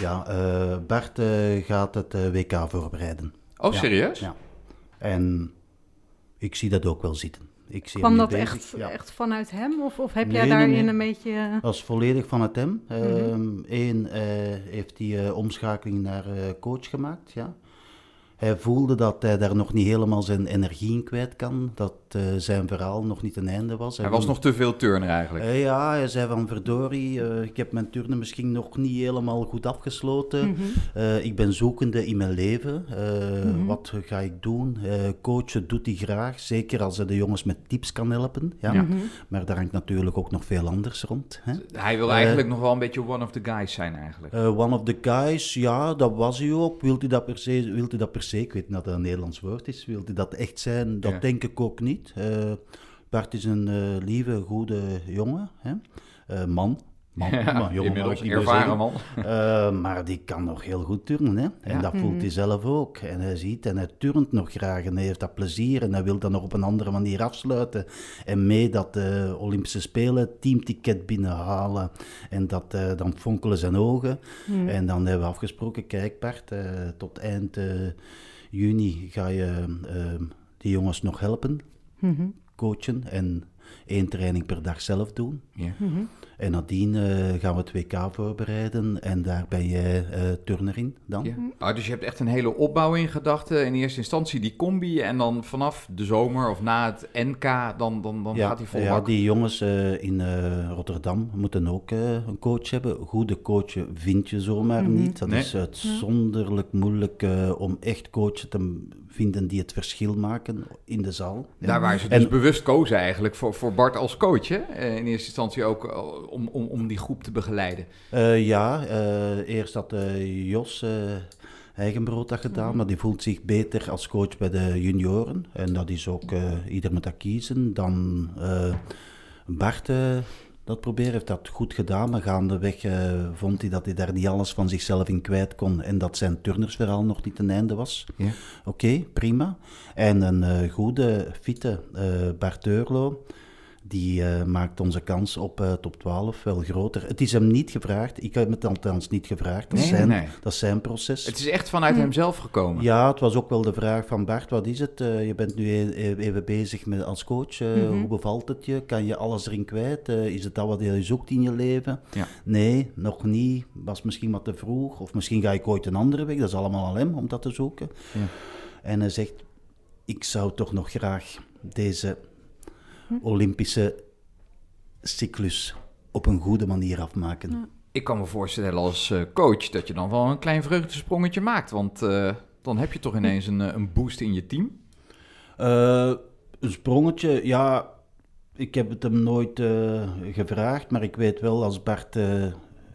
Ja, eh, Bart eh, gaat het eh, WK voorbereiden. Oh, Ja, serieus? Ja. En ik zie dat ook wel zitten. Ik zie Kwam hem dat bezig. echt, Ja. echt vanuit hem? Of, of heb Nee, jij daarin nee. een beetje... Dat is volledig van het hem. Mhm. Eén heeft hij eh, omschakeling naar eh, coach gemaakt. Ja. Hij voelde dat hij daar nog niet helemaal zijn energie in kwijt kan. Dat eh, zijn verhaal nog niet ten einde was. Hij was nog te veel turner eigenlijk. Eh, ja, hij zei van verdorie, eh, ik heb mijn turnen misschien nog niet helemaal goed afgesloten. mhm. Eh, ik ben zoekende in mijn leven. Eh, Mhm. Wat ga ik doen? Eh, coachen doet hij graag, zeker als hij de jongens met tips kan helpen. Ja? Mhm. Maar daar hangt natuurlijk ook nog veel anders rond. Hè? Hij wil eigenlijk nog wel een beetje one of the guys zijn eigenlijk. Eh, one of the guys, ja, dat was hij ook. Wilt hij dat per se? Wilt hij dat per se? Ik weet niet dat dat een Nederlands woord is. Hij dat echt zijn? Dat Ja. denk ik ook niet. Eh, Bart is een eh, lieve, goede jongen. Hè? Eh, man. Man, Ja, maar jongen inmiddels meer ervaren zeggen. man. Eh, maar die kan nog heel goed turnen. Hè? En Ja. dat voelt hij zelf ook. En hij ziet en hij turnt nog graag en hij heeft dat plezier. En hij wil dat nog op een andere manier afsluiten. En mee dat de Olympische Spelen teamticket binnenhalen. En dat, eh, dan fonkelen zijn ogen. Mhm. En dan hebben we afgesproken, kijk Bart, eh, tot eind eh, juni ga je die jongens nog helpen, Mhm. coachen en één training per dag zelf doen. Ja. Mhm. En nadien eh, gaan we het WK voorbereiden en daar ben jij eh turner in dan. Ja. Ah, dus je hebt echt een hele opbouw in gedachten. In eerste instantie die combi en dan vanaf de zomer of na het NK, dan, dan, dan gaat hij vol ja, die jongens eh, in eh, Rotterdam moeten ook eh, een coach hebben. Goede coach vind je zomaar Mhm. niet. Dat Nee. is uitzonderlijk moeilijk eh, om echt coaches te vinden die het verschil maken in de zaal. Daar waar ze dus En- bewust kozen eigenlijk voor, voor Bart als coach. Hè? Eh, In eerste instantie ook eh, om, om, om die groep te begeleiden. Eh, ja, eerst had eh, Jos Eigenbrood dat gedaan, maar die voelt zich beter als coach bij de junioren. En dat is ook, ieder moet dat kiezen. Dan Bart dat proberen, heeft dat goed gedaan, maar gaandeweg eh, vond hij dat hij daar niet alles van zichzelf in kwijt kon en dat zijn turnersverhaal nog niet ten einde was. Ja. Oké, prima. En een eh, goede, fitte eh Bart die eh, maakt onze kans op eh, top 12 wel groter. Het is hem niet gevraagd, ik heb het althans niet gevraagd, dat, Nee, zijn, nee. dat is zijn proces. Het is echt vanuit hemzelf gekomen. Ja, het was ook wel de vraag van Bart, wat is het? Eh, je bent nu e- even bezig met, als coach, Mhm. hoe bevalt het je? Kan je alles erin kwijt? Is het dat wat je zoekt in je leven? Ja. Nee, nog niet. Was misschien wat te vroeg. Of misschien ga ik ooit een andere weg. Dat is allemaal aan hem om dat te zoeken. Ja. En hij zegt, ik zou toch nog graag deze. Olympische cyclus op een goede manier afmaken. Ja. Ik kan me voorstellen als eh, coach dat je dan wel een klein vreugdesprongetje maakt. Want eh, dan heb je toch ineens een, eh, een boost in je team. Eh, een sprongetje, ja, ik heb het hem nooit eh, gevraagd, maar ik weet wel als Bart eh,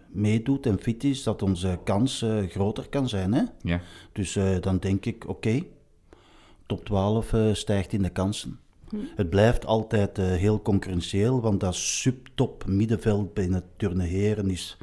meedoet en fit is, dat onze kans groter kan zijn. Hè? Ja. Dus eh, dan denk ik, oké, top 12 eh, stijgt in de kansen. Het blijft altijd eh, heel concurrentieel, want dat subtop middenveld binnen heren is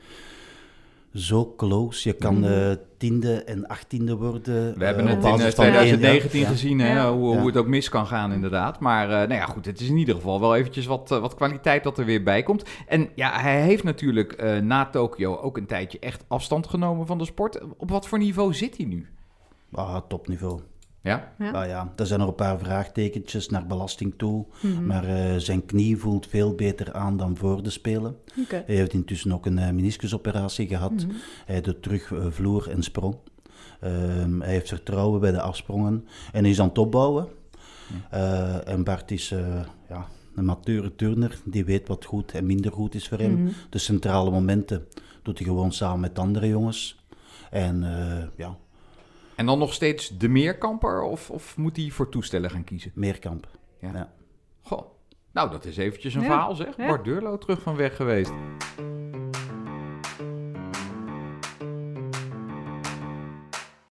zo close. Je kan eh, tiende en achttiende worden. We hebben eh, het in basis eh, van één, 2019 ja. gezien, hè, hoe, Ja. hoe het ook mis kan gaan inderdaad. Maar eh, nou ja, goed, het is in ieder geval wel eventjes wat, wat kwaliteit dat er weer bij komt. En ja, hij heeft natuurlijk eh, na Tokio ook een tijdje echt afstand genomen van de sport. Op wat voor niveau zit hij nu? Ah, topniveau. Ja? Ja. Ah ja, er zijn nog een paar vraagtekentjes naar belasting toe. Mhm. Maar eh, zijn knie voelt veel beter aan dan voor de Spelen. Hij heeft intussen ook een eh, meniscusoperatie gehad. Mhm. Hij doet terug vloer en sprong. Ehm, hij heeft vertrouwen bij de afsprongen en is aan het opbouwen. Eh, en Bart is eh, ja, een mature turner die weet wat goed en minder goed is voor hem. Mhm. De centrale momenten doet hij gewoon samen met andere jongens. En eh, ja, En dan nog steeds de meerkamper of, of moet hij voor toestellen gaan kiezen? meerkamp. Ja. Ja. Goh. Nou, dat is eventjes een Ja, verhaal zeg. ja. Bart Deurlo terug van weg geweest.